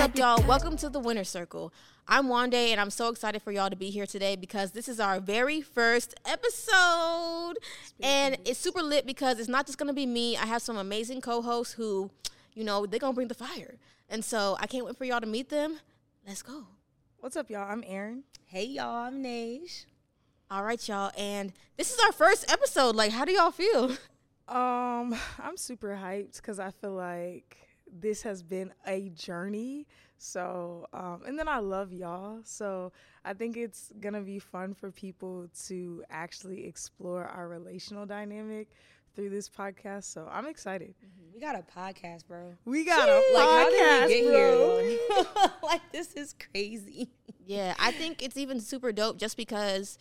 up, y'all? Welcome to the Winner Circle. I'm Wande, and I'm so excited for y'all to be here today because this is our very first episode. And it's super lit because it's not just gonna be me. I have some amazing co hosts who, you know, they're gonna bring the fire. And so I can't wait for y'all to meet them. Let's go. What's up, y'all? I'm Erinn. Hey y'all, I'm Naij. All right, y'all. And this is our first episode. Like, how do y'all feel? Um, I'm super hyped because I feel like this has been a journey. So, um, and then I love y'all. So I think it's gonna be fun for people to actually explore our relational dynamic through this podcast. So I'm excited. We got a podcast, bro. We got a Like, how podcast, did we get bro. here? like, this is crazy. Yeah, I think it's even super dope just because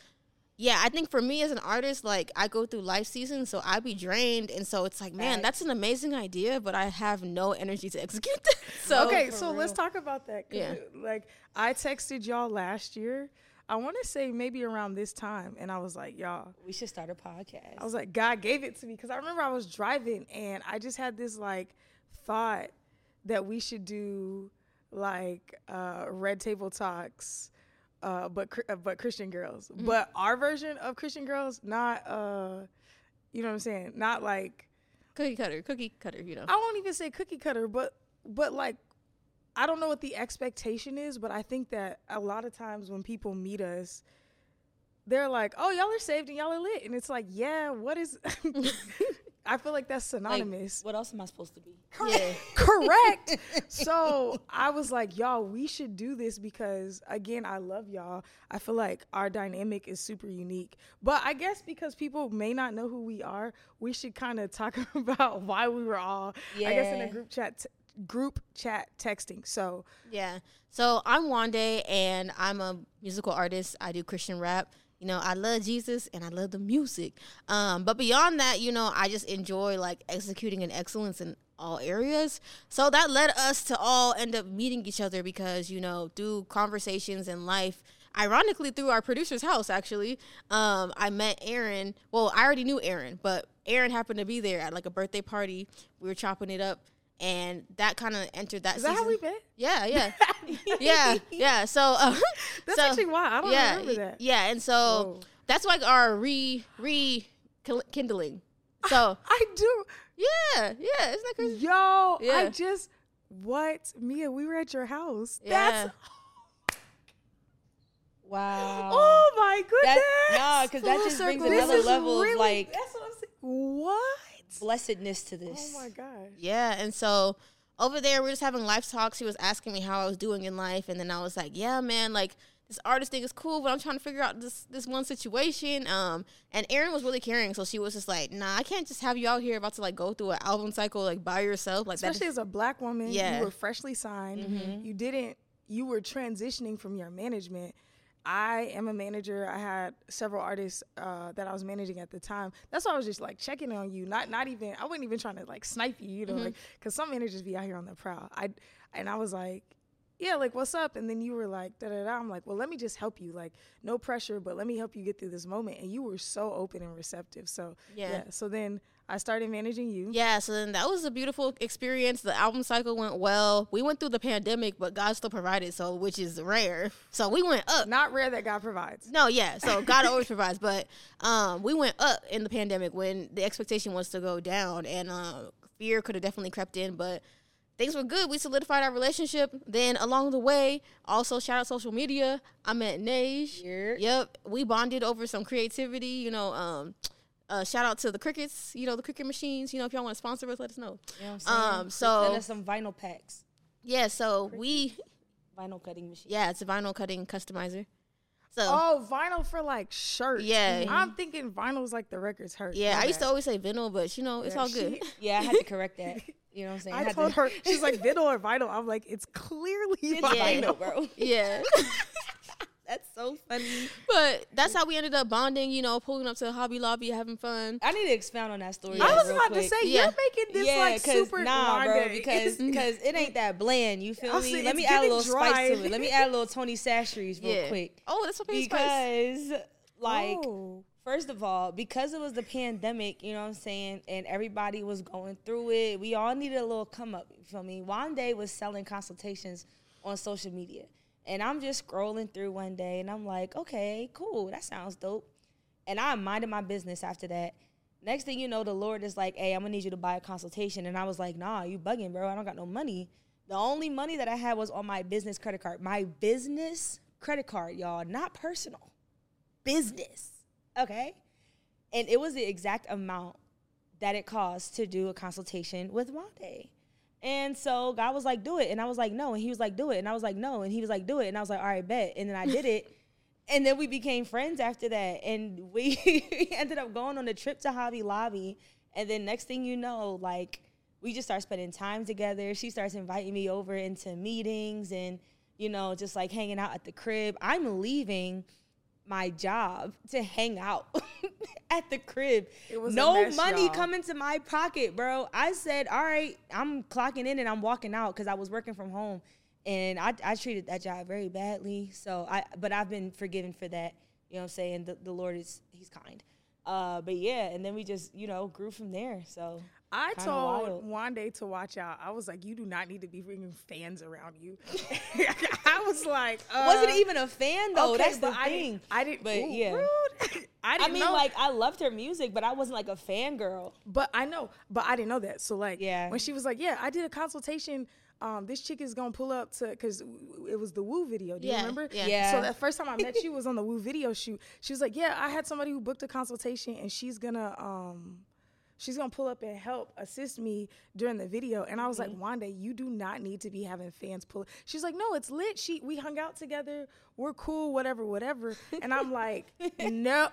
yeah, I think for me as an artist, like I go through life seasons, so I be drained, and so it's like, man, Facts. that's an amazing idea, but I have no energy to execute that. So okay, for so let's talk about that. Yeah. Like I texted y'all last year. I want to say maybe around this time, and I was like, y'all. We should start a podcast. I was like, God gave it to me because I remember I was driving and I just had this like thought that we should do like uh, red table talks, uh, but uh, but Christian girls, but our version of Christian girls, not uh, you know what I'm saying, not like cookie cutter, cookie cutter, you know. I won't even say cookie cutter, but but like I don't know what the expectation is, but I think that a lot of times when people meet us, they're like, "Oh, y'all are saved and y'all are lit," and it's like, "Yeah, what is?" I feel like that's Like, synonymous. what else am I supposed to be? Yeah. Correct. so I was like, y'all, we should do this because, again, I love y'all. I feel like our dynamic is super unique. But I guess because people may not know who we are, we should kind of talk about why we were all, I guess, in a group chat. T- group chat texting so Yeah. So I'm Wande and I'm a musical artist. I do Christian rap. You know, I love Jesus and I love the music. Um, but beyond that, you know, I just enjoy like executing in excellence in all areas. So that led us to all end up meeting each other because, you know, through conversations in life, ironically through our producer's house actually, um, I met Erinn. Well, I already knew Erinn, but Erinn happened to be there at like a birthday party. We were chopping it up. And that kind of entered that. is that how we met Yeah, yeah, yeah, yeah. So uh, that's so- actually why i don't yeah, remember that yeah, and so Whoa. that's like our re re kindling. So i do yeah, yeah, isn't that crazy? yo i just what mia we were at your house Yeah. that's Wow. oh my goodness That, nah, because that just brings another level really- of like that's what I'm saying. What? Blessedness to this. Oh my gosh. Yeah, and so over there we're just having life talks. He was asking me how I was doing in life, and then I was like, "Yeah, man, like this artist thing is cool, but I'm trying to figure out this this one situation." Um, and Erinn was really caring, so she was just like, "Nah, I can't just have you out here about to like go through an album cycle like by yourself, like that." Especially as a black woman, Yeah. you were freshly signed. You didn't. You were transitioning from your management. I am a manager. I had several artists uh, that I was managing at the time. That's why I was just like checking on you. Not not even. I wasn't even trying to like snipe you. You know, like because some managers be out here on the prowl. I and I was like. Yeah, like what's up? And then you were like, da da da. I'm like, well, let me just help you. Like, no pressure, but let me help you get through this moment. And you were so open and receptive. So Yeah. yeah. So then I started managing you. Yeah, so then that was a beautiful experience. The album cycle went well. We went through the pandemic, but God still provided, so which is rare. So we went up. Not rare that God provides. No, yeah. So God always provides, but um, we went up in the pandemic when the expectation was to go down, and uh, fear could have definitely crept in, but things were good. We solidified our relationship. Then along the way, also shout out social media. I met Naij. Yeah. Yep, we bonded over some creativity. You know, um, uh, shout out to the Cricuts. You know, the Cricut machines. You know, if y'all want to sponsor us, let us know. You know I'm? Um, so- send us some vinyl packs, Yeah, so we vinyl cutting machine. yeah, it's a vinyl cutting customizer. So Oh, vinyl for like shirts. Yeah. I'm thinking vinyl's like the records hurt. yeah, My I used to always say vinyl, but you know, it's Yeah, all good. she- Yeah, I had to correct that. You know what I'm saying? I had told to, her she's like vinyl or vinyl. I'm like, it's clearly It's vinyl. vinyl, bro. yeah. That's so funny. But that's how we ended up bonding, you know, pulling up to Hobby Lobby, having fun. I need to expound on that story. I was real about quick. to say Yeah. you're making this yeah, like 'cause- super nah, bro, because because it ain't that bland. You feel oh, me? say Let me add a giving little spice to it. Let me add a little Tony Chachere's real yeah. quick Oh, that's okay. Spice. because like Oh. first of all, because it was the pandemic, you know what I'm saying, and everybody was going through it, we all needed a little come up. You feel me? Wande was selling consultations on social media. And I'm just scrolling through one day and I'm like, okay, cool, that sounds dope. And I minded my business after that. Next thing you know, the Lord is like, hey, I'm gonna need you to buy a consultation. And I was like, nah, you bugging, bro. I don't got no money. The only money that I had was on my business credit card. My business credit card, y'all, not personal. Business. Okay? And it was the exact amount that it cost to do a consultation with Wande. And so God was like, do it. And I was like, no. And he was like, do it. And I was like, no. And he was like, do it. And I was like, all right, bet. And then I did it. and then we became friends after that. And we ended up going on a trip to Hobby Lobby. And then next thing you know, like, we just start spending time together. She starts inviting me over into meetings and, you know, just like hanging out at the crib. I'm leaving my job to hang out at the crib. It was no mess, money y'all. coming to my pocket, bro. I said, all right, I'm clocking in and I'm walking out because I was working from home. And I, I treated that job very badly. So I but I've been forgiven for that. You know what I'm saying? The, the Lord is he's kind. Uh, but yeah, and then we just, you know, grew from there. So I told wild. Wande to watch out. I was like, you do not need to be bringing fans around you. I was like, uh, wasn't even a fan though. okay, That's the I thing. didn't, I didn't. But ooh, yeah. rude. I I didn't mean, know. like I loved her music, but I wasn't like a fangirl. But I know, but I didn't know that. So like, Yeah. when she was like, "Yeah, I did a consultation. Um, this chick is gonna pull up to because it was the Woo video. Do you Yeah, remember? yeah. Yeah. So the first time I met you was on the Woo video shoot. She was like, "Yeah, I had somebody who booked a consultation, and she's gonna um." She's gonna pull up and help assist me during the video, and I was like, mm-hmm. "Wande, you do not need to be having fans pull." She's like, "No, it's lit. She we hung out together. We're cool. Whatever, whatever." And I'm like, "No."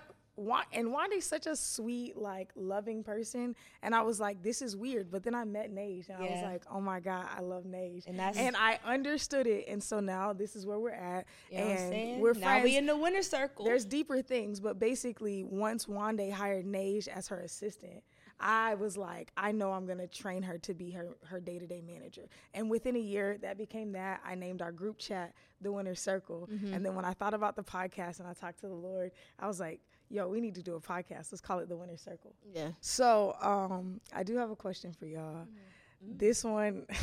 And Wande's such a sweet, like loving person, and I was like, "This is weird." But then I met Naij, and I was like, "Oh my god, I love Naij," And that's- and I understood it, and so now this is where we're at, You know what I'm and we're now friends. we in the winner circle. There's deeper things, but basically, once Wande hired Naij as her assistant, I was like, I know I'm gonna train her to be her her day to day manager. And within a year, that became that. I named our group chat the Winner Circle. And then when I thought about the podcast and I talked to the Lord, I was like, Yo, we need to do a podcast. Let's call it the Winner Circle. Yeah. So um, I do have a question for y'all. This one.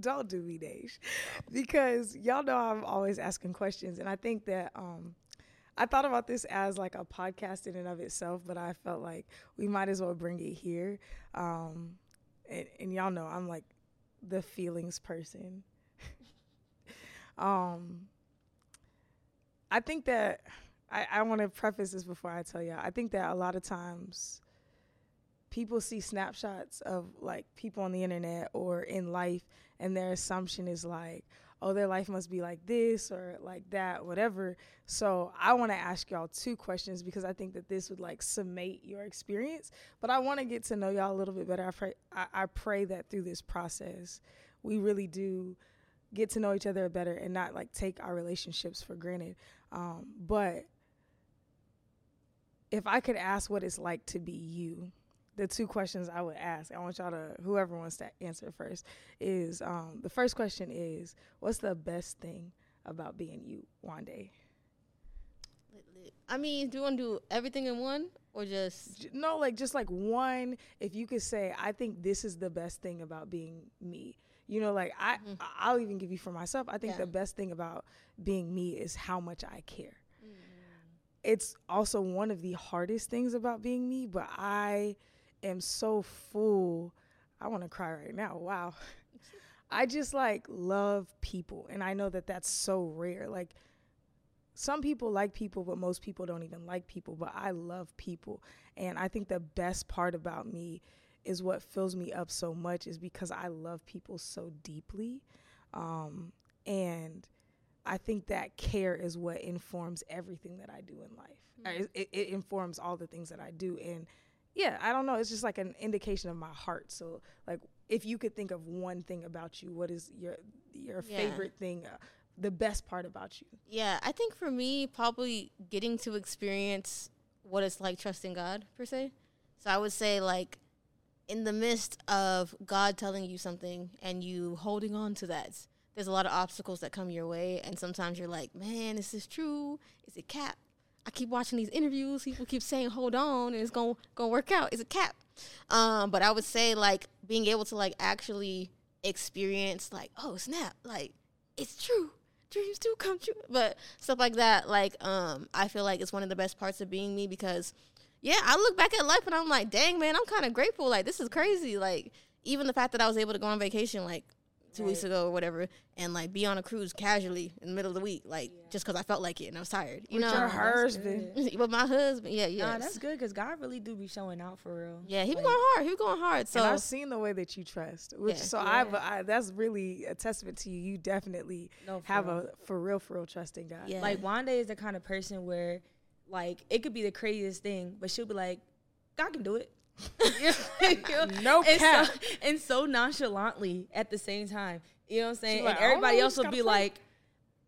Don't do me, Dage, because y'all know I'm always asking questions, and I think that um, I thought about this as like a podcast in and of itself, but I felt like we might as well bring it here. Um, and, and y'all know I'm like the feelings person. um, I think that I, I want to preface this before I tell y'all. I think that a lot of times people see snapshots of like people on the internet or in life, and their assumption is like, oh, their life must be like this or like that, whatever. So I want to ask y'all two questions because I think that this would like summate your experience. But I want to get to know y'all a little bit better. I pray, I, I pray that through this process, we really do get to know each other better and not like take our relationships for granted. Um, but if I could ask what it's like to be you, the two questions I would ask, I want y'all to, whoever wants to answer first, is um, the first question is, what's the best thing about being you, Wande? Lit, lit. I mean, do you want to do everything in one or just? No, like just like one, if you could say, I think this is the best thing about being me. You know, like I, I- I'll even give you for myself. I think Mm-hmm. Yeah. the best thing about being me is how much I care. Mm. It's also one of the hardest things about being me, but I am so full. I want to cry right now. Wow. I just like love people, and I know that that's so rare. Like some people like people, but most people don't even like people. But I love people. And I think the best part about me is what fills me up so much is because I love people so deeply. Um, and I think that care is what informs everything that I do in life. Uh, It, it informs all the things that I do. And yeah, I don't know. It's just like an indication of my heart. So, like, if you could think of one thing about you, what is your your Yeah. favorite thing, uh, the best part about you? Yeah, I think for me, probably getting to experience what it's like trusting God per se. So I would say like in the midst of God telling you something and you holding on to that, there's a lot of obstacles that come your way, and sometimes you're like, man, is this true? Is it cap? I keep watching these interviews. People keep saying, "Hold on," and it's gonna gonna work out. It's a cap? Um, but I would say like being able to like actually experience like, oh snap, like it's true. Dreams do come true. But stuff like that, like, um, I feel like it's one of the best parts of being me because yeah, I look back at life and I'm like, dang man, I'm kinda grateful. Like this is crazy. Like even the fact that I was able to go on vacation like two right. weeks ago or whatever, and like be on a cruise casually in the middle of the week, like yeah. just because I felt like it and I was tired. You With know, your husband. With my husband, yeah, yeah. Nah, that's good because God really do be showing out for real. Yeah, he like, be going hard. He be going hard. So and I've seen the way that you trust, which yeah. so yeah. I, I that's really a testament to you. You definitely no, have real. a for real, for real trust in God. Yeah. Like Wande is the kind of person where, like, it could be the craziest thing, but she'll be like, God can do it. no cap. And so, and so nonchalantly at the same time. You know what I'm saying? Like, and everybody else will be like,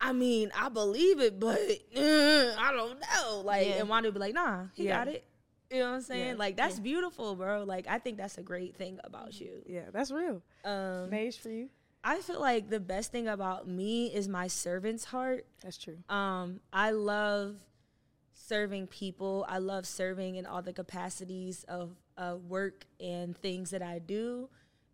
I mean, I believe it, but uh, I don't know. Like, yeah. and Wande would be like, nah, he yeah. got it. You know what I'm saying? Yeah. Like, that's beautiful, bro. Like, I think that's a great thing about you. Yeah, that's real. Um, for you? I feel like the best thing about me is my servant's heart. That's true. Um, I love serving people. I love serving in all the capacities of uh, work and things that I do.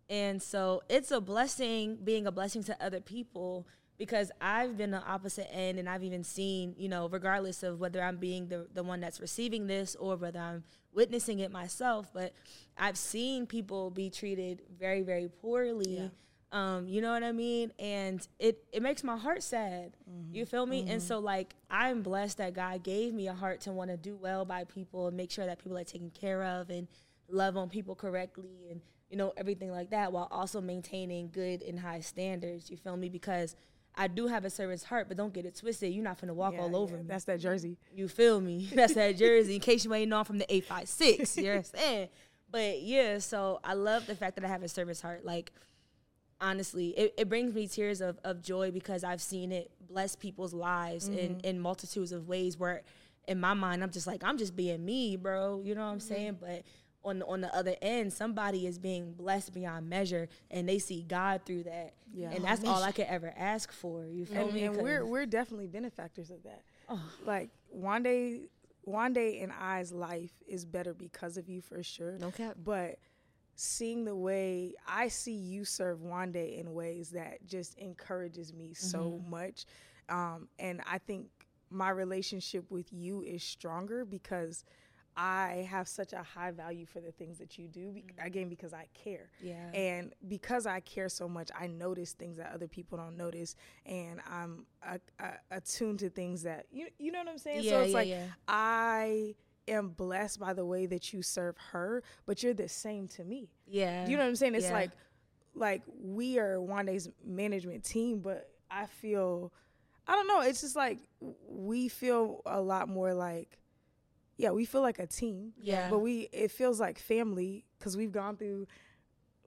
And so it's a blessing being a blessing to other people because I've been the opposite end and I've even seen, you know, regardless of whether I'm being the, the one that's receiving this or whether I'm witnessing it myself, but I've seen people be treated very, very poorly. Yeah. Um, you know what I mean? And it, it makes my heart sad. Mm-hmm. You feel me? Mm-hmm. And so like I'm blessed that God gave me a heart to want to do well by people and make sure that people are taken care of and love on people correctly and you know everything like that while also maintaining good and high standards you feel me because I do have a servant's heart, but don't get it twisted. You're not gonna walk yeah, all over yeah. me. That's that jersey. You feel me? That's that jersey. In case you ain't know, I'm from the 856. You understand? But yeah, so I love the fact that I have a servant's heart. Like, honestly, it, it brings me tears of, of joy because I've seen it bless people's lives mm-hmm. in, in multitudes of ways where in my mind I'm just like, I'm just being me, bro. You know what I'm mm-hmm. saying? But on the, on the other end, somebody is being blessed beyond measure, and they see God through that. Yeah. and that's all I could ever ask for. You feel and, me? And we're we're definitely benefactors of that. Oh. Like Wande, Wande and I's life is better because of you for sure. No cap. But seeing the way I see you serve Wande in ways that just encourages me mm-hmm. so much, um, and I think my relationship with you is stronger because I have such a high value for the things that you do. mm-hmm. Again, because I care. Yeah. And because I care so much, I notice things that other people don't notice, and I'm attuned to things that you you know what I'm saying. Yeah, so it's yeah, like yeah. I am blessed by the way that you serve her, but you're the same to me. Yeah. You know what I'm saying? It's like like we are Wande's management team, but I feel I don't know. It's just like we feel a lot more like yeah, we feel like a team. Yeah. But we it feels like family because we've gone through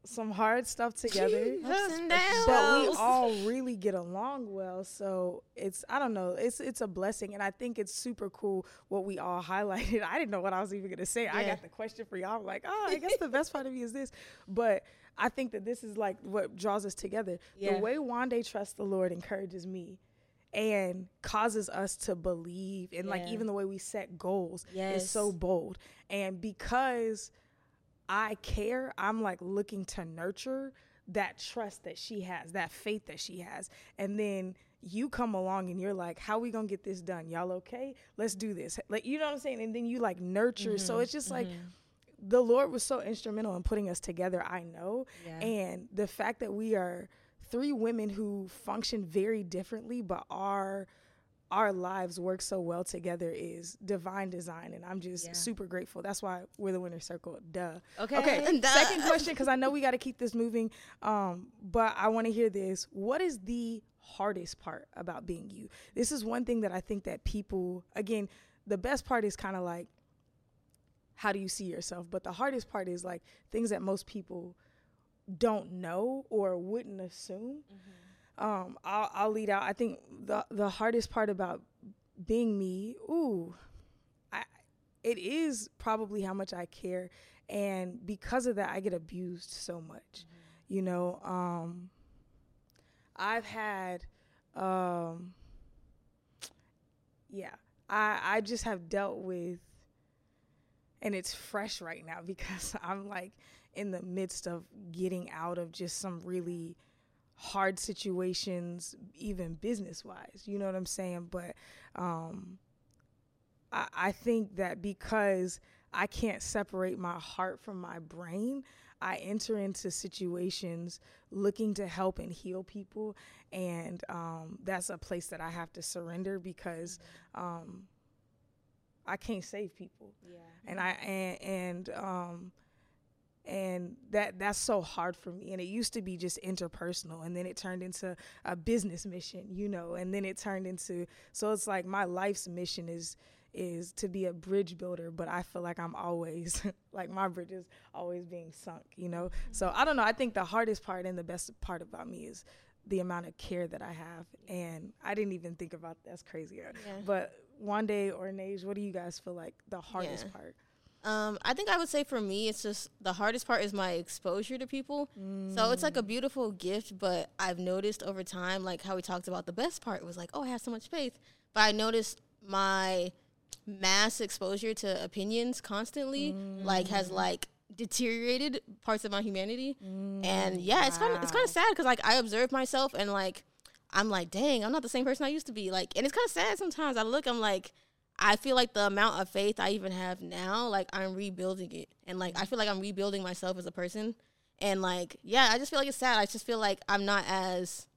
some hard stuff together. Ups and downs. But we all really get along well. So it's I don't know, it's it's a blessing and I think it's super cool what we all highlighted. I didn't know what I was even gonna say. Yeah. I got the question for y'all. I'm like, oh, I guess the best part of me is this. But I think that this is like what draws us together. Yeah. The way Wande trusts the Lord encourages me and causes us to believe and yeah. like even the way we set goals yes. is so bold and because i care i'm like looking to nurture that trust that she has that faith that she has and then you come along and you're like how we gonna get this done y'all okay let's do this like you know what i'm saying and then you like nurture mm-hmm. so it's just mm-hmm. like the lord was so instrumental in putting us together i know yeah. and the fact that we are three women who function very differently, but our our lives work so well together is divine design, and I'm just yeah. super grateful. That's why we're the winner circle. Duh. Okay. Okay. Duh. Second question, because I know we got to keep this moving, um, but I want to hear this. What is the hardest part about being you? This is one thing that I think that people, again, the best part is kind of like, how do you see yourself? But the hardest part is like things that most people don't know or wouldn't assume. Mm-hmm. Um, I'll, I'll lead out. I think the the hardest part about being me, ooh, I it is probably how much I care, and because of that, I get abused so much. Mm-hmm. You know, um, I've had, um, yeah, I I just have dealt with and it's fresh right now because I'm like in the midst of getting out of just some really hard situations, even business wise. You know what I'm saying? But um, I, I think that because I can't separate my heart from my brain, I enter into situations looking to help and heal people, and um, that's a place that I have to surrender because um, I can't save people. Yeah. And I and and um, and that that's so hard for me and it used to be just interpersonal and then it turned into a business mission you know and then it turned into so it's like my life's mission is is to be a bridge builder but i feel like i'm always like my bridge is always being sunk you know so mm-hmm. i don't know i think the hardest part and the best part about me is the amount of care that i have and i didn't even think about that's crazy uh, Yeah. but Wande or Naij, what do you guys feel like the hardest Yeah. part Um, I think I would say for me, it's just the hardest part is my exposure to people. So it's like a mm. beautiful gift, but I've noticed over time, like how we talked about the best part was like, oh, I have so much faith. But I noticed my mass exposure to opinions constantly, like, has mm. like deteriorated parts of my humanity. and mm, yeah, it's kind of it's kind of sad because like I observe myself and like I'm like, dang, I'm not the same person I used to be. Like, and it's kind of sad sometimes. I look, I'm like, I feel like the amount of faith I even have now, like I'm rebuilding it, and like I feel like I'm rebuilding myself as a person, and like yeah, I just feel like it's sad. I just feel like I'm not as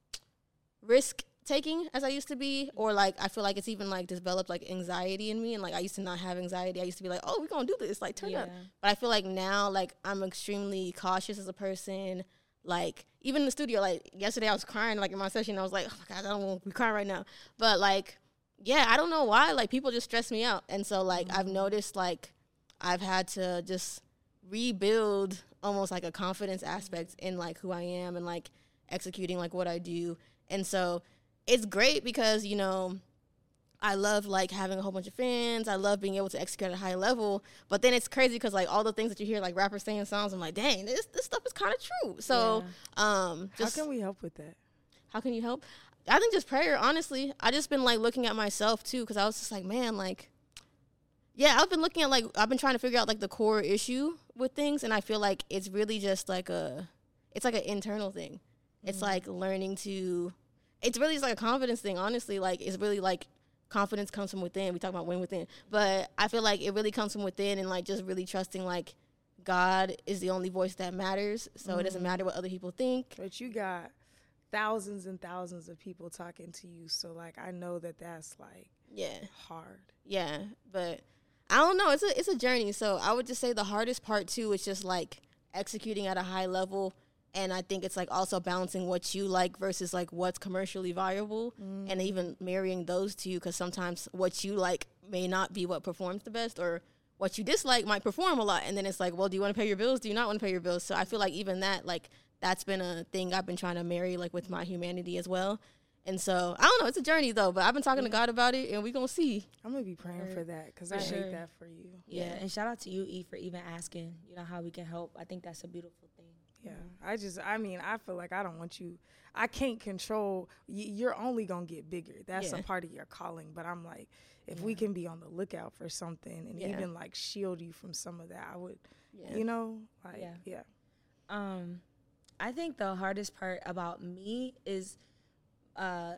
risk taking as I used to be, or like I feel like it's even like developed like anxiety in me, and like I used to not have anxiety. I used to be like, oh, we're gonna do this, like turn up. But I feel like now, like I'm extremely cautious as a person. Like even in the studio, like yesterday I was crying like in my session. I was like, oh my god, I don't want to be crying right now. But like, yeah, I don't know why. Like people just stress me out, and so like I've noticed like I've had to just rebuild almost like a confidence aspect in like who I am and like executing like what I do. And so it's great because you know I love like having a whole bunch of fans. I love being able to execute at a high level. But then it's crazy because like all the things that you hear like rappers saying songs, I'm like, dang, this this stuff is kind of true. So um, how can we help with that how can you help? I think just prayer. Honestly, I just been like looking at myself too because I was just like, man, like, yeah, I've been looking at like I've been trying to figure out like the core issue with things, and I feel like it's really just like a, it's like an internal thing. It's mm-hmm. like learning to, it's really just like a confidence thing. Honestly, like it's really like confidence comes from within. We talk about winning within, but I feel like it really comes from within, and like just really trusting like God is the only voice that matters. So it doesn't mm-hmm. matter what other people think. but you got thousands and thousands of people talking to you so like i know that that's like Yeah. hard Yeah, but I don't know. It's a it's a journey. So I would just say the hardest part too is just like executing at a high level, and I think it's like also balancing what you like versus like what's commercially viable, mm. and even marrying those two because sometimes what you like may not be what performs the best, or what you dislike might perform a lot, and then it's like, well, do you want to pay your bills? Do you not want to pay your bills? So I feel like even that like that's been a thing I've been trying to marry like with my humanity as well. And so I don't know. It's a journey though, but I've been talking to God about it, and we're gonna see. i'm gonna be praying for that because i For hate sure. that for you Yeah. Yeah. and shout out to you, E, for even asking. You know how we can help. I think that's a beautiful thing. yeah i just i mean i feel like i don't want you i can't control y- you're only gonna get bigger that's Yeah. a part of your calling but i'm like if we can be on the lookout for something and Yeah. even like shield you from some of that i would Yeah. you know like Yeah. yeah Um, I think the hardest part about me is uh,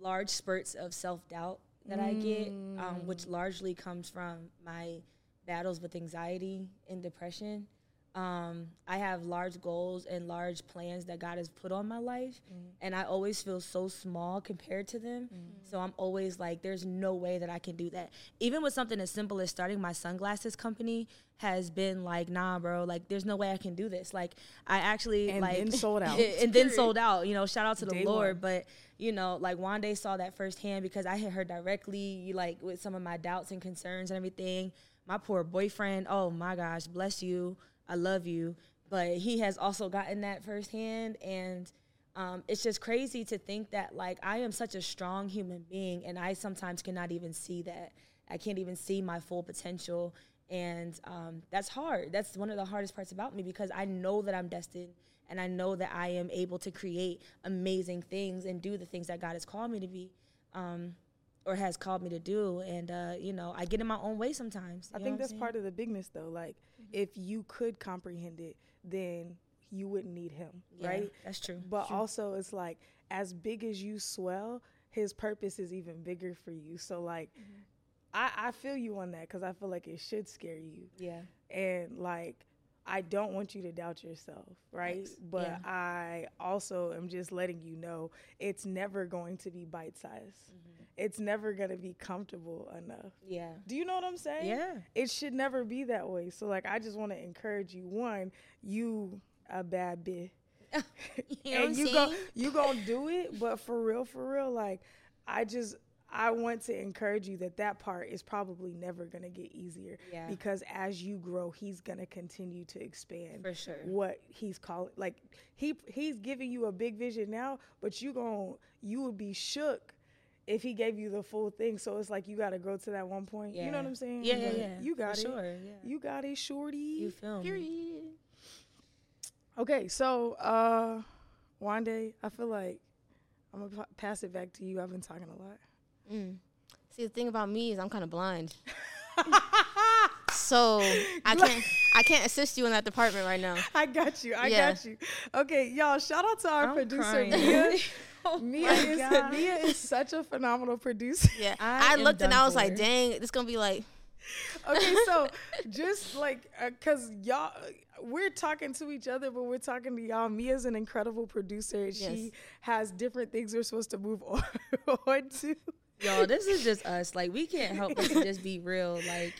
large spurts of self doubt that I get, um, which largely comes from my battles with anxiety and depression. Um, I have large goals and large plans that God has put on my life, and I always feel so small compared to them. So I'm always like, there's no way that I can do that. Even with something as simple as starting my sunglasses company has been like, nah, bro, like there's no way I can do this. Like I actually And like then sold out. and then sold out. You know, shout out to the Day Lord, one. but you know, like Wande saw that firsthand because I hit her directly, like with some of my doubts and concerns and everything. My poor boyfriend, oh my gosh, bless you, I love you, but he has also gotten that firsthand, and um, it's just crazy to think that like I am such a strong human being, and I sometimes cannot even see that. I can't even see my full potential, and um, that's hard. That's one of the hardest parts about me because I know that I'm destined and I know that I am able to create amazing things and do the things that God has called me to be. Um, or has called me to do. And uh, you know, I get in my own way sometimes. I think that's part of the bigness though. Like if you could comprehend it, then you wouldn't need him, Yeah, right? That's true. But True. also it's like as big as you swell, his purpose is even bigger for you. So like Mm-hmm. I, I feel you on that because I feel like it should scare you. yeah, And like I don't want you to doubt yourself, right? Yes. But Yeah. I also am just letting you know it's never going to be bite sized. Mm-hmm. It's never gonna be comfortable enough. yeah, Do you know what I'm saying? yeah. it should never be that way. So like I just want to encourage you. One, you a bad bitch. You know and you go you gonna do it, but for real, for real, like I just I want to encourage you that that part is probably never gonna get easier Yeah. because as you grow, he's gonna continue to expand For sure. what he's calling. Like he he's giving you a big vision now, but you gon' you would be shook if he gave you the full thing. So it's like you got to grow to that one point. You know what I'm saying? Yeah, yeah, yeah. You got For it. Sure. Yeah. You got it, shorty. You feel me? Period. Okay, so uh Wande, I feel like I'm gonna pa- pass it back to you. I've been talking a lot. Mm. See, the thing about me is I'm kind of blind, so I can't I can't assist you in that department right now. I got you. I Yeah. got you. Okay, y'all. Shout out to our I'm producer crying. Mia. Oh Mia is God. Mia is such a phenomenal producer. Yeah, I I, looked and I was like, dang, this gonna be like, okay, so just like, uh, cause y'all, we're talking to each other, but we're talking to y'all. Mia's an incredible producer. and She has different things we're supposed to move on, on to. Yo, this is just us. Like we can't help but to just be real. Like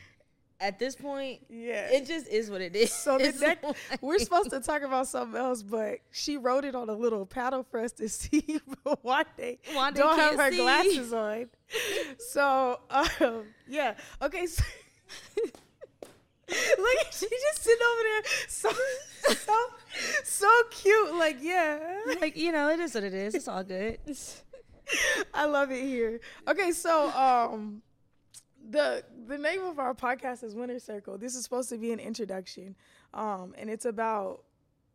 at this point, Yeah. it just is what it is. so the next, like- we're supposed to talk about something else, but she wrote it on a little paddle for us to see. But day, Wande don't have her see. glasses on. So, um, yeah. Okay. So, look, she just sitting over there, so so so cute. Like, yeah. like you know, it is what it is. It's all good. I love it here. Okay, so um the the name of our podcast is Winner Circle. This is supposed to be an introduction. Um and it's about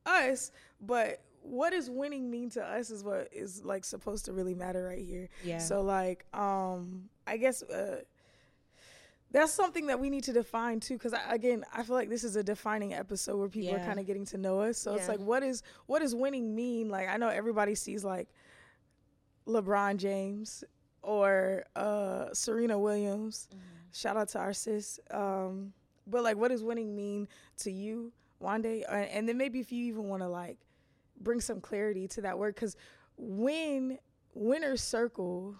us, but what does winning mean to us is what is like supposed to really matter right here. Yeah. So like um I guess uh that's something that we need to define too because again i feel like this is a defining episode where people are kind of getting to know us so it's like what is what does winning mean like i know everybody sees like LeBron James or uh, Serena Williams. Shout out to our sis. Um, but like, what does winning mean to you, Wande? Uh, and then maybe if you even want to like bring some clarity to that word, because win, winner circle.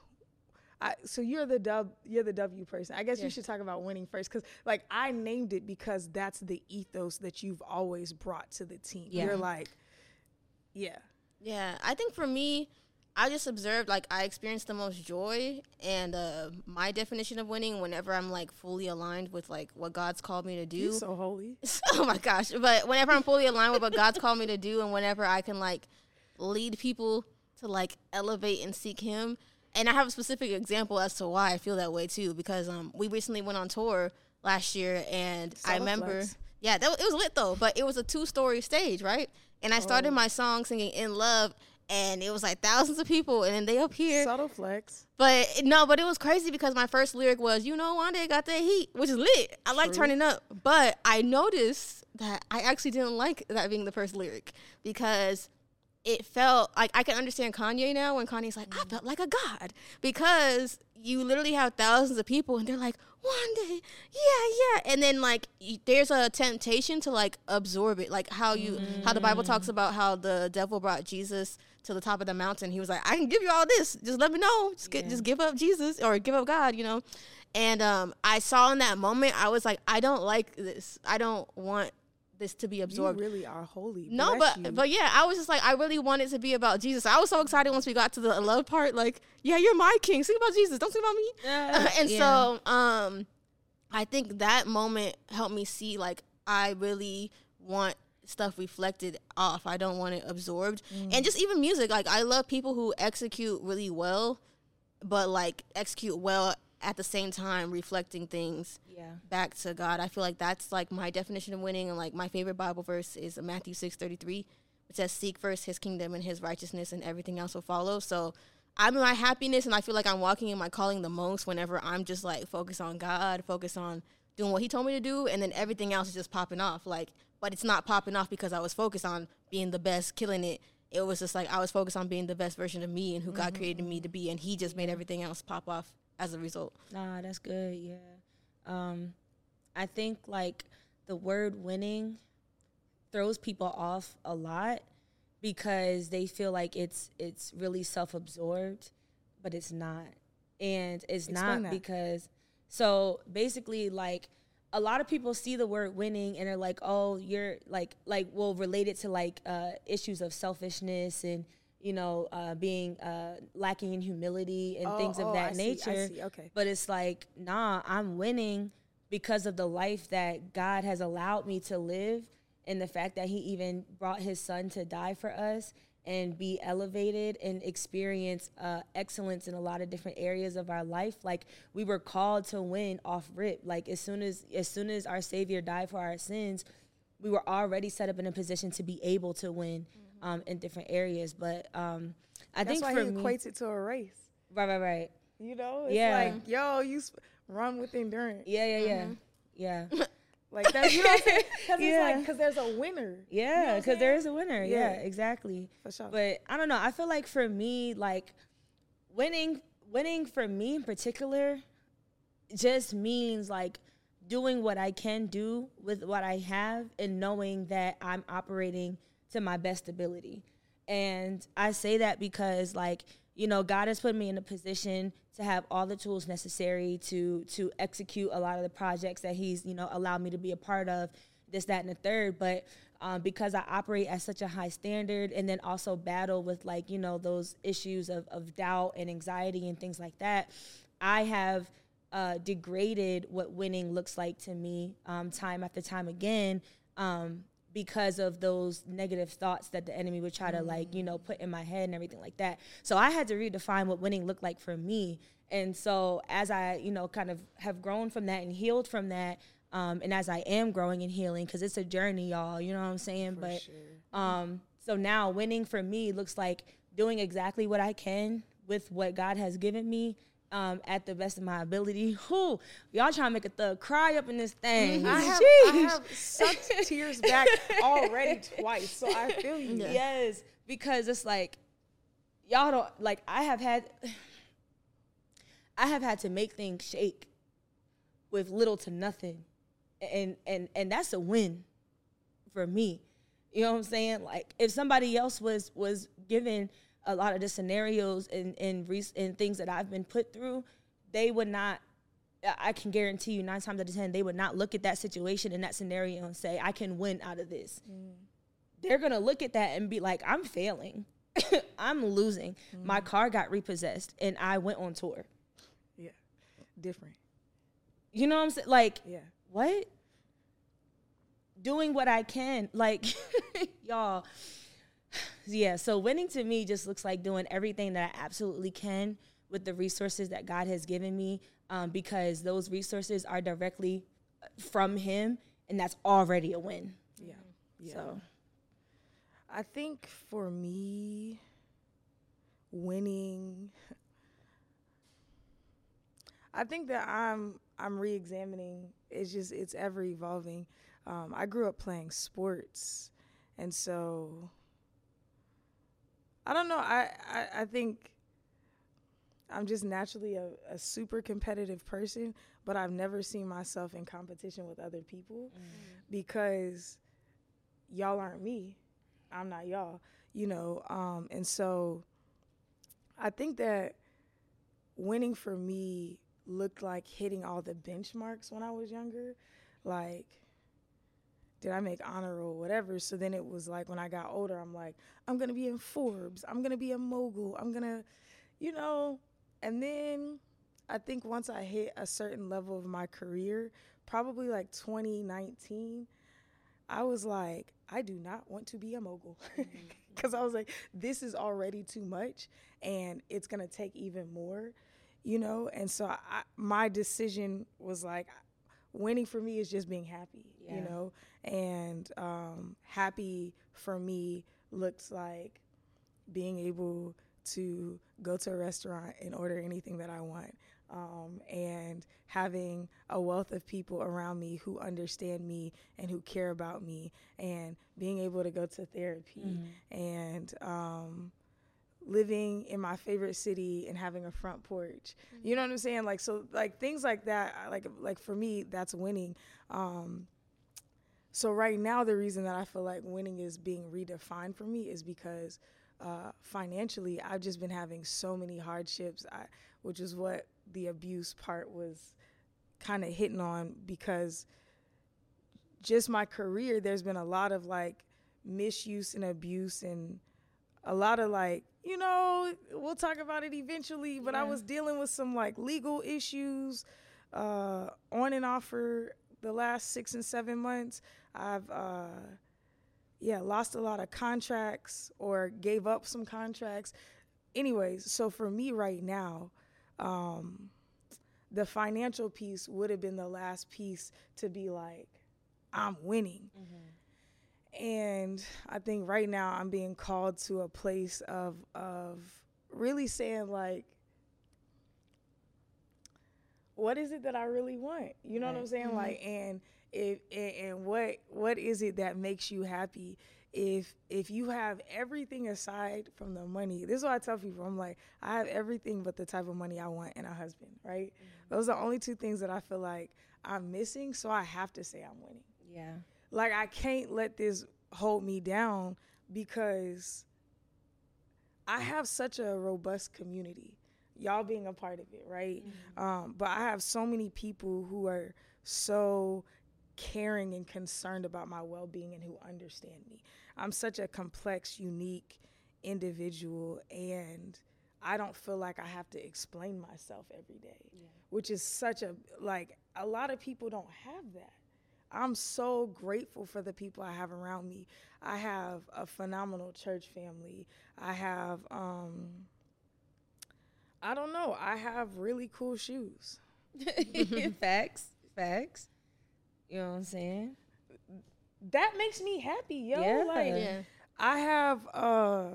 I, so you're the dub, you're the W person. I guess you should talk about winning first, because like I named it because that's the ethos that you've always brought to the team. Yeah. You're like, yeah, yeah. I think for me, I just observed like I experience the most joy, and uh, my definition of winning whenever I'm like fully aligned with like what God's called me to do. so holy. oh my gosh! But whenever I'm fully aligned with what God's called me to do, and whenever I can like lead people to like elevate and seek Him, and I have a specific example as to why I feel that way too. Because um, we recently went on tour last year, and I remember, flex. yeah, that, it was lit though. But it was a two story stage, right? And I started Oh. my song singing "In Love." And it was like thousands of people, and then they up here. Subtle flex. But no, but it was crazy because my first lyric was, you know, day got that heat, which is lit. I like turning up. But I noticed that I actually didn't like that being the first lyric because it felt like I can understand Kanye now when Kanye's like, I felt like a god because you literally have thousands of people and they're like, one day, yeah, yeah, and then like y- there's a temptation to like absorb it, like how you how the Bible talks mm. about how the devil brought Jesus to the top of the mountain. He was like, I can give you all this, just let me know, just get, Yeah. just give up Jesus or give up God, you know. And um, I saw in that moment, I was like, I don't like this. I don't want this to be absorbed. You really are holy. No, Bless but you. but yeah, I was just like, I really wanted to be about Jesus. I was so excited once we got to the love part. Like, yeah, you're my king. Sing about Jesus. Don't sing about me. and Yeah. so, um, I think that moment helped me see like I really want stuff reflected off. I don't want it absorbed. Mm. And just even music, like I love people who execute really well, but like execute well at the same time reflecting things yeah. back to God. I feel like that's like my definition of winning. And like my favorite Bible verse is Matthew six thirty three, which says, "Seek first His kingdom and His righteousness, and everything else will follow." So I'm in my happiness and I feel like I'm walking in my calling the most whenever I'm just like focused on God, focused on doing what He told me to do, and then everything else is just popping off. Like, but it's not popping off because I was focused on being the best, killing it. It was just like I was focused on being the best version of me and who God created me to be, and He just made everything else pop off as a result. Nah, that's good. Yeah. Um, I think like the word winning throws people off a lot because they feel like it's it's really self-absorbed, but it's not. And it's Explain not that. because so basically like a lot of people see the word winning and are like, "Oh, you're like like will relate it to like uh issues of selfishness and you know, uh, being uh, lacking in humility and Oh, things of oh, that I see, I nature. see, okay. But it's like, nah, I'm winning because of the life that God has allowed me to live and the fact that He even brought His Son to die for us and be elevated and experience uh, excellence in a lot of different areas of our life. Like we were called to win off rip. Like as soon as as soon as our Savior died for our sins, we were already set up in a position to be able to win um, in different areas. But um, I That's think why for he me, equates it to a race. right, right, right. You know, it's Yeah. like, yo, you sp- run with endurance. Yeah, yeah, yeah, yeah. Like that, you know what I'm saying? Because Yeah. it's like, because there's a winner. Yeah, because I'm there saying? is a winner. Yeah. Yeah. exactly. For sure. But I don't know. I feel like for me, like winning, winning for me in particular, just means like doing what I can do with what I have and knowing that I'm operating to my best ability. And I say that because like, you know, God has put me in a position to have all the tools necessary to to execute a lot of the projects that he's, you know, allowed me to be a part of, this, that, and the third. But um, because I operate at such a high standard and then also battle with like, you know, those issues of, of doubt and anxiety and things like that, I have uh, degraded what winning looks like to me um, time after time again um, because of those negative thoughts that the enemy would try to like you know put in my head and everything like that. So i had to redefine what winning looked like for me. And so as i you know kind of have grown from that and healed from that um, and as i am growing and healing because it's a journey y'all you know what i'm saying? But um, so now winning for me looks like doing exactly what I can with what God has given me um, at the best of my ability. Who y'all trying to make a thug cry up in this thing? I have, I have sucked tears back already twice, so I feel you. Yes, because it's like y'all don't like. I have had, I have had to make things shake with little to nothing, and and and that's a win for me. You know what I'm saying? Like if somebody else was was given a lot of the scenarios and and, re- and things that I've been put through, they would not. I- can guarantee you, nine times out of ten, they would not look at that situation and that scenario and say, "I can win out of this." Mm. they're gonna look at that and be like, I'm failing. I'm losing. Mm-hmm. My car got repossessed and I went on tour. Yeah, different. You know what I'm saying? Like, Yeah. what? Doing what I can. Like, y'all. Yeah, so winning to me just looks like doing everything that I absolutely can with the resources that God has given me um, because those resources are directly from Him and that's already a win. Yeah. Yeah. So, I think for me, winning. I think that I'm I'm re-examining. It's just it's ever evolving. Um, I grew up playing sports, and so I don't know. I I, I think I'm just naturally a, a super competitive person, but I've never seen myself in competition with other people because y'all aren't me. I'm not y'all, you know. Um, and so I think that winning for me looked like hitting all the benchmarks when I was younger. Like, did I make honor roll, whatever? So then it was like when I got older, I'm like, I'm gonna be in Forbes, I'm gonna be a mogul, I'm gonna, you know. And then I think once I hit a certain level of my career, probably like 2019, I was like, I do not want to be a mogul. Mm-hmm. Because I was like, this is already too much and it's going to take even more, you know? And so I, my decision was like, winning for me is just being happy, you know? And um, happy for me looks like being able to go to a restaurant and order anything that I want. Um, and having a wealth of people around me who understand me and who care about me, and being able to go to therapy mm-hmm. and um, living in my favorite city and having a front porch. Mm-hmm. You know what I'm saying? Like so, like things like that. Like like for me, that's winning. Um, so right now, the reason that I feel like winning is being redefined for me is because uh, financially, I've just been having so many hardships, I, which is what the abuse part was kind of hitting on because just my career, there's been a lot of like misuse and abuse and a lot of like, you know, we'll talk about it eventually, but yeah. I was dealing with some like legal issues uh, on and off for the last six and seven months. I've, uh, yeah, lost a lot of contracts or gave up some contracts. Anyways, so for me right now, um, the financial piece would have been the last piece to be like, I'm winning. Mm-hmm. And I think right now I'm being called to a place of of really saying like, what is it that I really want? You know right. what I'm saying? Mm-hmm. Like, and if and, what what is it that makes you happy? if if you have everything aside from the money this is what i tell people i'm like i have everything but the type of money i want and a husband right mm-hmm. those are the only two things that i feel like i'm missing so i have to say i'm winning yeah like i can't let this hold me down because i have such a robust community y'all being a part of it right mm-hmm. um, but i have so many people who are so caring and concerned about my well-being and who understand me. I'm such a complex, unique individual and I don't feel like I have to explain myself every day, yeah. which is such a like a lot of people don't have that. I'm so grateful for the people I have around me. I have a phenomenal church family. I have um I don't know, I have really cool shoes. facts, facts. You know what I'm saying? That makes me happy, yo. Yeah. Like yeah. I have uh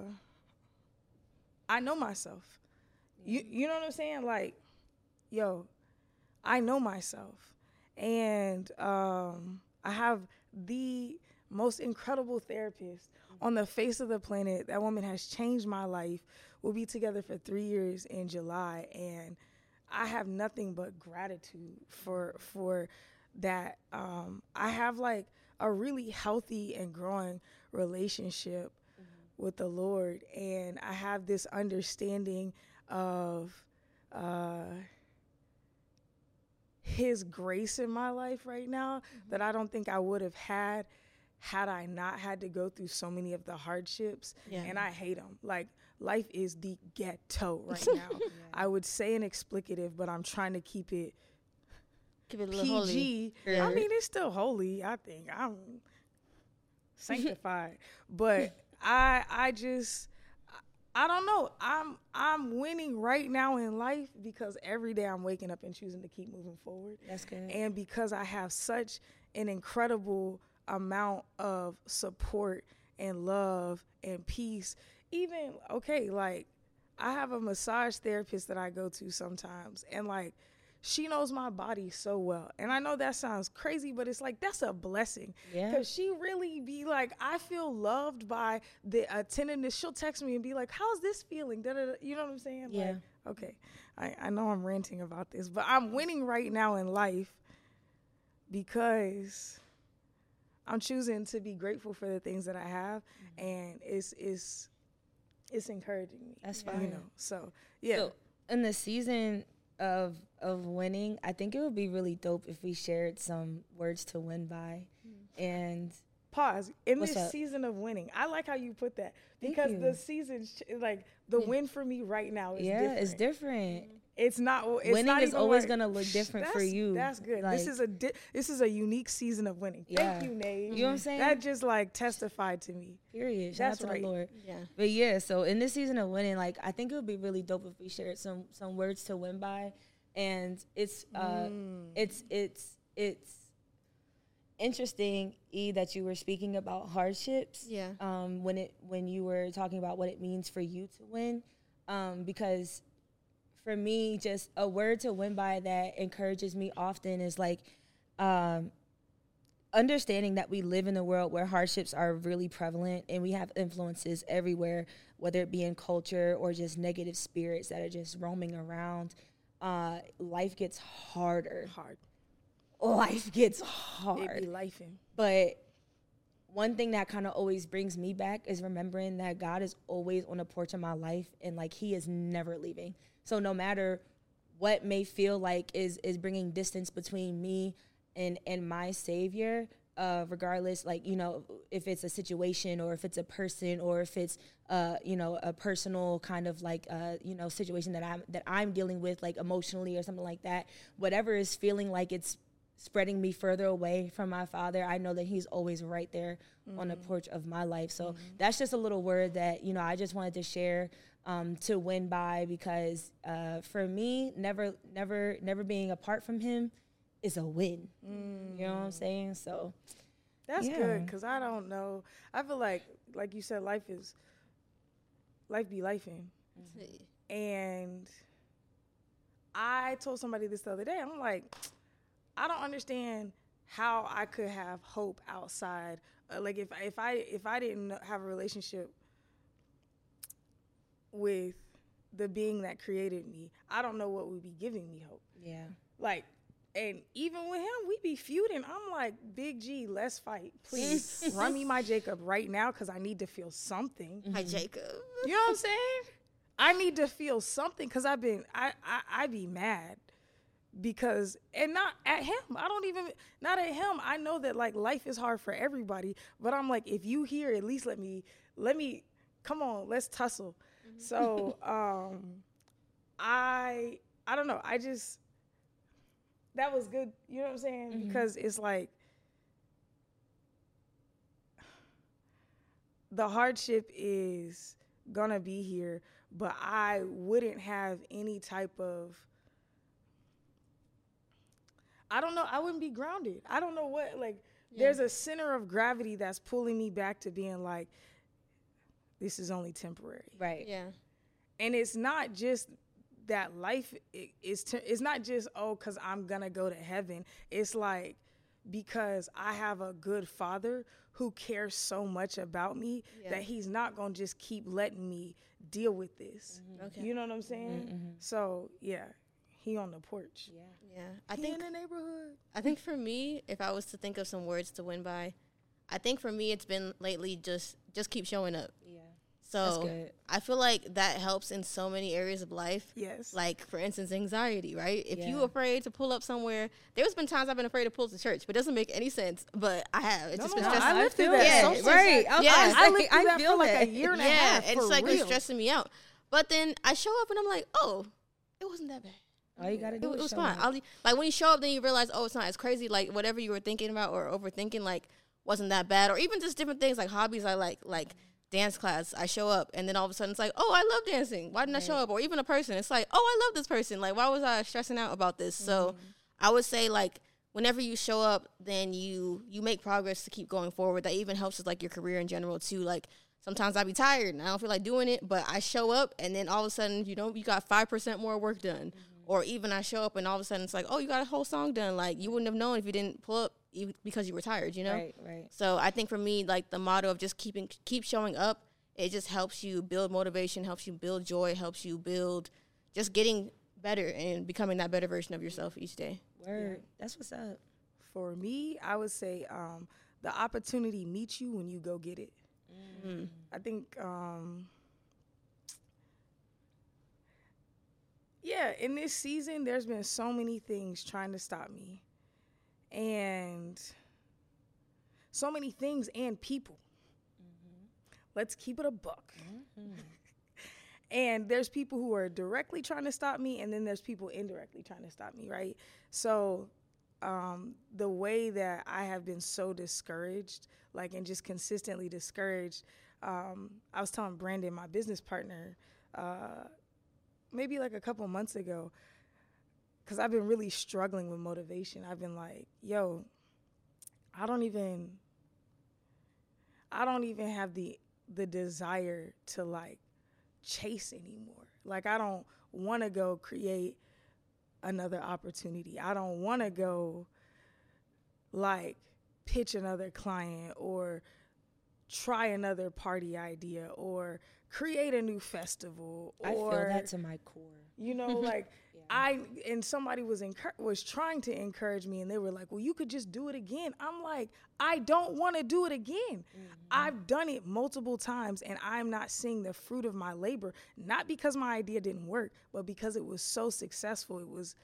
I know myself. You you know what I'm saying? Like, yo, I know myself. And um I have the most incredible therapist on the face of the planet. That woman has changed my life. We'll be together for three years in July, and I have nothing but gratitude for for that um, I have like a really healthy and growing relationship mm-hmm. with the Lord, and I have this understanding of uh, His grace in my life right now mm-hmm. that I don't think I would have had had I not had to go through so many of the hardships. Yeah. And I hate them. Like life is the ghetto right now. yeah. I would say an explicative, but I'm trying to keep it Keep it a little PG. Holy. I mean, it's still holy. I think I'm sanctified, but I I just I don't know. I'm I'm winning right now in life because every day I'm waking up and choosing to keep moving forward. That's good. And because I have such an incredible amount of support and love and peace. Even okay, like I have a massage therapist that I go to sometimes and like she knows my body so well. And I know that sounds crazy, but it's like that's a blessing. Yeah. Cause she really be like, I feel loved by the attentiveness. She'll text me and be like, How's this feeling? Da-da-da. You know what I'm saying? Yeah. Like, okay. I, I know I'm ranting about this, but I'm winning right now in life because I'm choosing to be grateful for the things that I have mm-hmm. and it's it's it's encouraging me. That's fine. You know. So yeah. So in the season of of winning, I think it would be really dope if we shared some words to win by. Mm. And pause in this up? season of winning. I like how you put that because the season, like the yeah. win for me right now, is yeah, different. it's different. It's not. It's winning not is always like, gonna look different for you. That's good. Like, this is a di- this is a unique season of winning. Yeah. Thank you, Nate. You know what I'm saying? That just like testified to me. Period. Shout that's out to right. the Lord. Yeah. But yeah, so in this season of winning, like I think it would be really dope if we shared some some words to win by and it's uh, mm. it's it's it's interesting e that you were speaking about hardships yeah um when it when you were talking about what it means for you to win um, because for me, just a word to win by that encourages me often is like um, understanding that we live in a world where hardships are really prevalent and we have influences everywhere, whether it be in culture or just negative spirits that are just roaming around. Uh, life gets harder. Hard. Life gets It hard. be lifing. But one thing that kind of always brings me back is remembering that God is always on the porch of my life and like he is never leaving. So no matter what may feel like is is bringing distance between me and and my savior uh regardless like you know if it's a situation or if it's a person or if it's uh you know a personal kind of like uh you know situation that I'm that I'm dealing with like emotionally or something like that whatever is feeling like it's spreading me further away from my father I know that he's always right there on the porch of my life. So that's just a little word that you know I just wanted to share um, to win by because uh, for me never never never being apart from him is a win you know what I'm saying so That's Yeah. good because I don't know. I feel like, like you said, life is life be lifing, and I told somebody this the other day. I'm like, I don't understand how I could have hope outside. Uh, like if if I if I didn't have a relationship with the being that created me, I don't know what would be giving me hope. yeah Like, and even with him, we be feuding. I'm like, Big G, let's fight. Please run me my Jacob right now because I need to feel something. Hi, Jacob. You know what I'm saying? I need to feel something because I've been, I, I, I be mad because, and not at him. I don't even, not at him. I know that like life is hard for everybody, but I'm like, if you here, at least let me, let me, come on, let's tussle. So, um, I, I don't know. I just, that was good. You know what I'm saying? Because it's like the hardship is gonna be here, but I wouldn't have any type of I don't know, I wouldn't be grounded. I don't know what like there's a center of gravity that's pulling me back to being like this is only temporary right Yeah. and it's not just that life is te- it's not just oh cuz I'm going to go to heaven it's like because I have a good father who cares so much about me Yeah. that he's not going to just keep letting me deal with this. Mm-hmm. Okay. You know what I'm saying? Mm-hmm, mm-hmm. So, yeah. He on the porch. yeah Yeah. I He think in the neighborhood. I think for me, if I was to think of some words to win by, I think for me it's been lately just just keep showing up. yeah So good. I feel like that helps in so many areas of life. Yes. Like for instance, anxiety, right? If you Yeah. afraid to pull up somewhere, there's been times I've been afraid to pull to church, but it doesn't make any sense. But I have. It's No, just no, been no, stressing. I lived through that. Yeah, So right. Yeah. I, I lived through I that feel for like that. a year and a yeah, half. and it's for like real. it's stressing me out. But then I show up and I'm like, oh, it wasn't that bad. all you gotta It, do it is was show fine. up. I'll, like when you show up, then you realize, oh, it's not as crazy. Like whatever you were thinking about or overthinking, like wasn't that bad. Or even just different things like hobbies I like, like dance class. I show up, and then all of a sudden it's like, oh, I love dancing. Why didn't I show up? Or even a person, it's like, oh, I love this person. Like why was I stressing out about this? So mm-hmm. I would say like whenever you show up, then you you make progress to keep going forward. That even helps with like your career in general too. Like sometimes I be tired and I don't feel like doing it, but I show up and then all of a sudden, you know, you got five percent more work done. Mm-hmm. Or even I show up and all of a sudden it's like, oh, you got a whole song done. Like you wouldn't have known if you didn't pull up e- because you were tired, you know. right right So I think for me, like the motto of just keeping keep showing up, it just helps you build motivation, helps you build joy, helps you build just getting better and becoming that better version of yourself each day. word that's what's up For me, I would say um, the opportunity meets you when you go get it. Mm. I think, um, yeah, in this season, there's been so many things trying to stop me, and so many things and people. Let's keep it a buck. and there's people who are directly trying to stop me, and then there's people indirectly trying to stop me, right? So, um, the way that I have been so discouraged, like, and just consistently discouraged, um, I was telling Brandon, my business partner, uh, maybe like a couple months ago, because I've been really struggling with motivation. I've been like, yo, I don't even, I don't even have the the desire to like chase anymore. Like I don't want to go create another opportunity. I don't want to go like pitch another client or try another party idea or create a new festival I or feel that to my core. you know mm-hmm. like I and somebody was encour- was trying to encourage me and they were like, "Well, you could just do it again." I'm like, "I don't want to do it again. Mm-hmm. I've done it multiple times and I'm not seeing the fruit of my labor, not because my idea didn't work, but because it was so successful. It was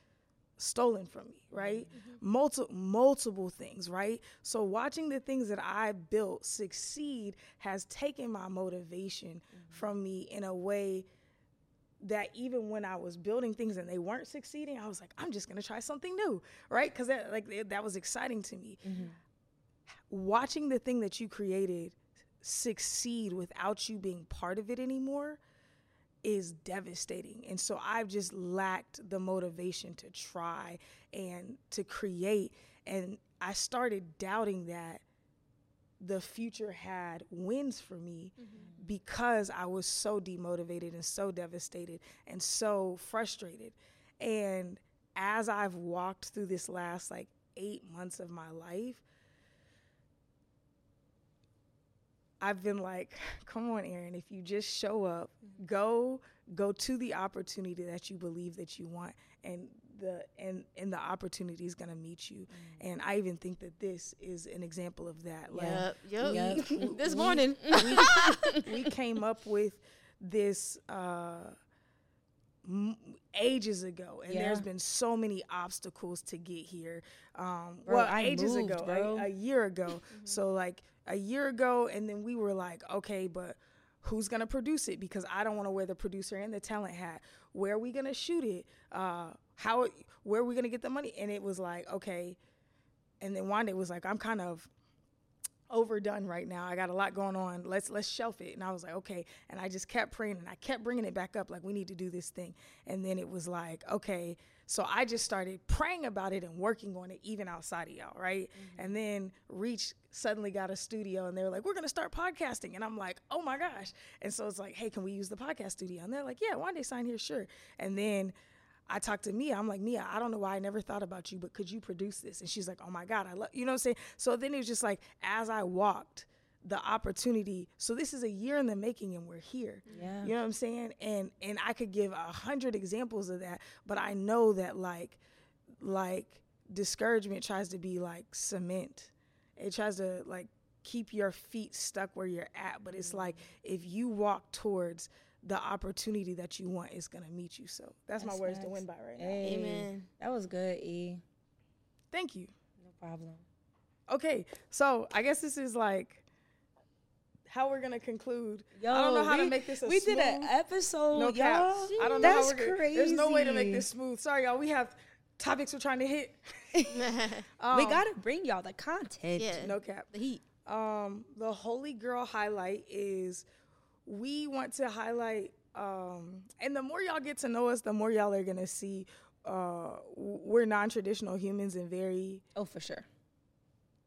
stolen from me, mm-hmm. right? Mm-hmm. Multiple multiple things, right? So watching the things that I built succeed has taken my motivation mm-hmm. from me in a way that even when I was building things and they weren't succeeding, I was like, I'm just gonna try something new, right? Because that like it- that was exciting to me. Watching the thing that you created succeed without you being part of it anymore is devastating. And so I've just lacked the motivation to try and to create. And I started doubting that the future had wins for me mm-hmm. because I was so demotivated and so devastated and so frustrated. And as I've walked through this last like eight months of my life, I've been like, come on, Erinn, if you just show up, go go to the opportunity that you believe that you want and the and and the opportunity is gonna meet you. And I even think that this is an example of that. Like Yep, yep. we- this we- morning. we came up with this uh, ages ago, and there's been so many obstacles to get here. Um, Bro, well, I ages moved, ago. A, a year ago. So like a year ago, and then we were like, okay, but who's gonna produce it? Because I don't want to wear the producer and the talent hat. Where are we gonna shoot it? Uh, how? Where are we gonna get the money? And it was like, okay. And then Wande was like, I'm kind of overdone right now. I got a lot going on. Let's let's shelf it. And I was like, okay. And I just kept praying and I kept bringing it back up like we need to do this thing. And then it was like, okay. So I just started praying about it and working on it even outside of y'all, right? Mm-hmm. And then Reach suddenly got a studio and they were like, we're gonna start podcasting. And I'm like, oh my gosh. And so it's like, hey, can we use the podcast studio? And they're like, yeah, one day sign here, sure. And then I talked to Mia. I'm like, Mia, I don't know why I never thought about you, but could you produce this? And she's like, oh my God, I love, you know what I'm saying? So then it was just like, as I walked, the opportunity. So this is a year in the making, and we're here. Yeah. You know what I'm saying? And and I could give a hundred examples of that, but I know that like, like discouragement tries to be like cement. It tries to like keep your feet stuck where you're at. But it's mm. like if you walk towards the opportunity that you want, is gonna meet you. So that's, my That's words to win by right now. Hey, Amen. That was good, E. Thank you. No problem. Okay, so I guess this is like how we're gonna conclude. Yo, I don't know how to make this a we did an episode, no cap. y'all. I don't know how That's we're gonna, There's no way to make this smooth. Sorry, y'all. We have topics we're trying to hit. we Um, gotta bring y'all the content. yeah. no cap. The heat. Um, the Holy Girl highlight is we want to highlight, um, and the more y'all get to know us, the more y'all are gonna see uh, we're non-traditional humans and very, Oh, for sure.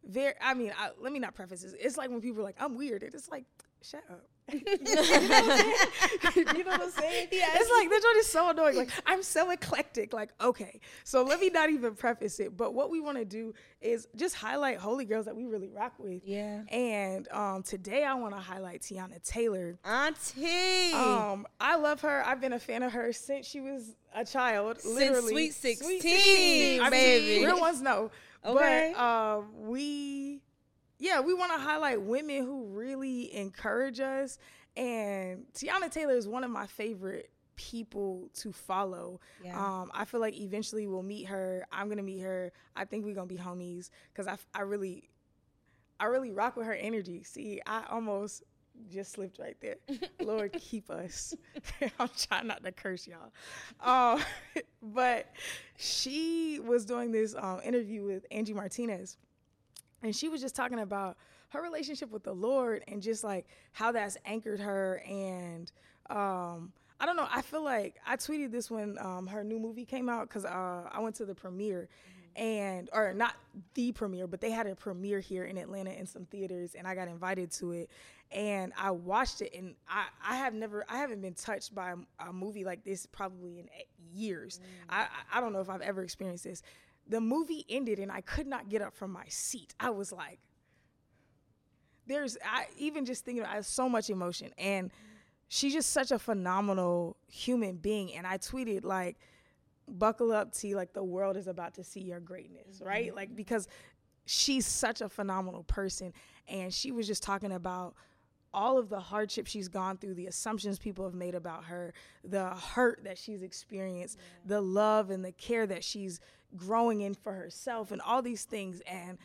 very. I mean, I, let me not preface this. It's like when people are like, "I'm weird," and it's like, shut up. you know what I'm saying? It's like this one is so annoying. Like I'm so eclectic. Like okay, so let me not even preface it. But what we want to do is just highlight holy girls that we really rock with. Yeah. And um, today I want to highlight Teyana Taylor. Auntie. Um, I love her. I've been a fan of her since she was a child. Since literally, Sweet 16, 16. I mean, baby. real ones know. Okay. But um, we, yeah, we want to highlight women who really encourage us. And Teyana Taylor is one of my favorite people to follow. Yeah. Um, I feel like eventually we'll meet her. I'm gonna meet her. I think we're gonna be homies because I, I really, I really rock with her energy. See, I almost just slipped right there. Lord, keep us. I'm trying not to curse y'all. Um, but she was doing this um, interview with Angie Martinez, and she was just talking about her relationship with the Lord and just like how that's anchored her. And um, I don't know. I feel like I tweeted this when um, her new movie came out because uh, I went to the premiere, and or not the premiere, but they had a premiere here in Atlanta in some theaters, and I got invited to it, and I watched it, and I I have never I haven't been touched by a, a movie like this probably in years. Mm. I I don't know if I've ever experienced this. The movie ended, and I could not get up from my seat. I was like, there's I even just thinking I have so much emotion, and she's just such a phenomenal human being, and I tweeted like buckle up T like the world is about to see your greatness, mm-hmm. right? Like because she's such a phenomenal person and she was just talking about all of the hardship she's gone through, the assumptions people have made about her, the hurt that she's experienced, yeah. the love and the care that she's growing in for herself, and all these things. And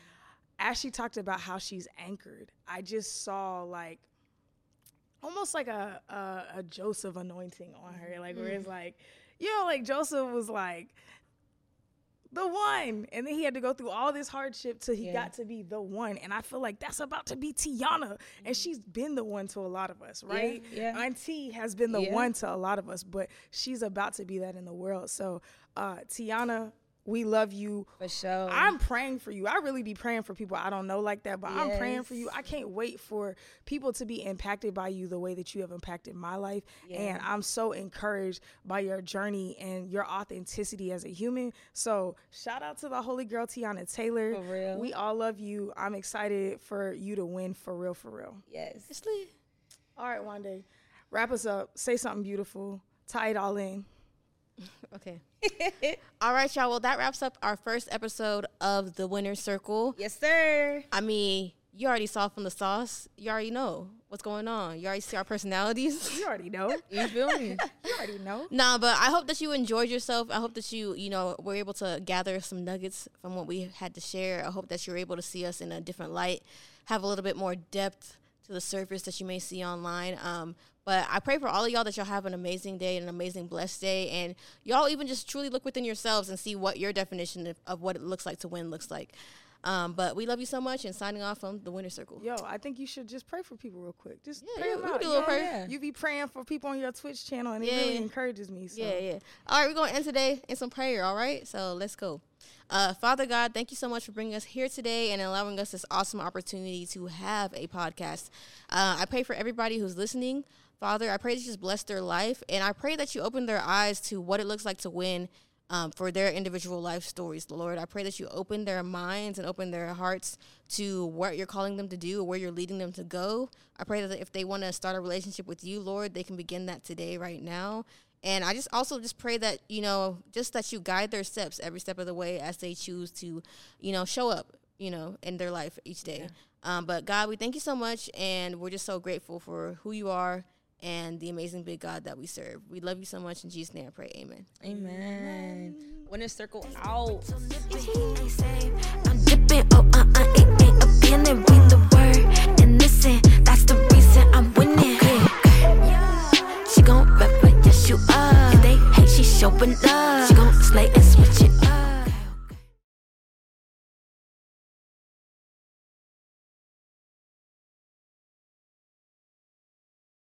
as she talked about how she's anchored, I just saw like almost like a a, a Joseph anointing on her, like mm. where it's mm. like you know, like Joseph was like the one, and then he had to go through all this hardship till he yeah. got to be the one. And I feel like that's about to be Teyana. and mm-hmm. she's been the one to a lot of us, right? Yeah, yeah. Auntie has been the yeah. one to a lot of us, but she's about to be that in the world. So, uh, Teyana, we love you. For sure. I'm praying for you. I really be praying for people I don't know like that, but yes. I'm praying for you. I can't wait for people to be impacted by you the way that you have impacted my life. Yeah. And I'm so encouraged by your journey and your authenticity as a human. So shout out to the holy girl Teyana Taylor. For real. We all love you. I'm excited for you to win for real, for real. Yes. All right, Wande. Wrap us up. Say something beautiful. Tie it all in. okay. All right, y'all. Well, that wraps up our first episode of the Winner's Circle. Yes, sir. I mean, you already saw from the sauce. You already know what's going on. You already see our personalities. You already know. you feel me? you already know. Nah, but I hope that you enjoyed yourself. I hope that you, you know, were able to gather some nuggets from what we had to share. I hope that you're able to see us in a different light, have a little bit more depth to the surface that you may see online. Um, but I pray for all of y'all that y'all have an amazing day and an amazing blessed day. And y'all even just truly look within yourselves and see what your definition of, of what it looks like to win looks like. Um, but we love you so much and signing off from the winner circle. Yo, I think you should just pray for people real quick. Just yeah, pray yeah, them out. Do a prayer. Yeah. You be praying for people on your Twitch channel and it really encourages me. So. Yeah, yeah. All right, we're gonna end today in some prayer, all right? So let's go. Uh, Father God, thank you so much for bringing us here today and allowing us this awesome opportunity to have a podcast. Uh, I pray for everybody who's listening. Father, I pray that you just bless their life, and I pray that you open their eyes to what it looks like to win um, for their individual life stories, Lord. I pray that you open their minds and open their hearts to what you're calling them to do or where you're leading them to go. I pray that if they want to start a relationship with you, Lord, they can begin that today, right now. And I just also just pray that, you know, just that you guide their steps every step of the way as they choose to, you know, show up, you know, in their life each day. Yeah. Um, but God, we thank you so much. And we're just so grateful for who you are and the amazing big God that we serve. We love you so much. In Jesus' name I pray. Amen. Amen. Winner circle out. I'm dipping, oh, uh, uh, ain't, ain't a read the word. And listen, that's the reason I'm winning. Okay, okay. She gon' rep like yes, you are. If they hate, she showing love. She gon' slay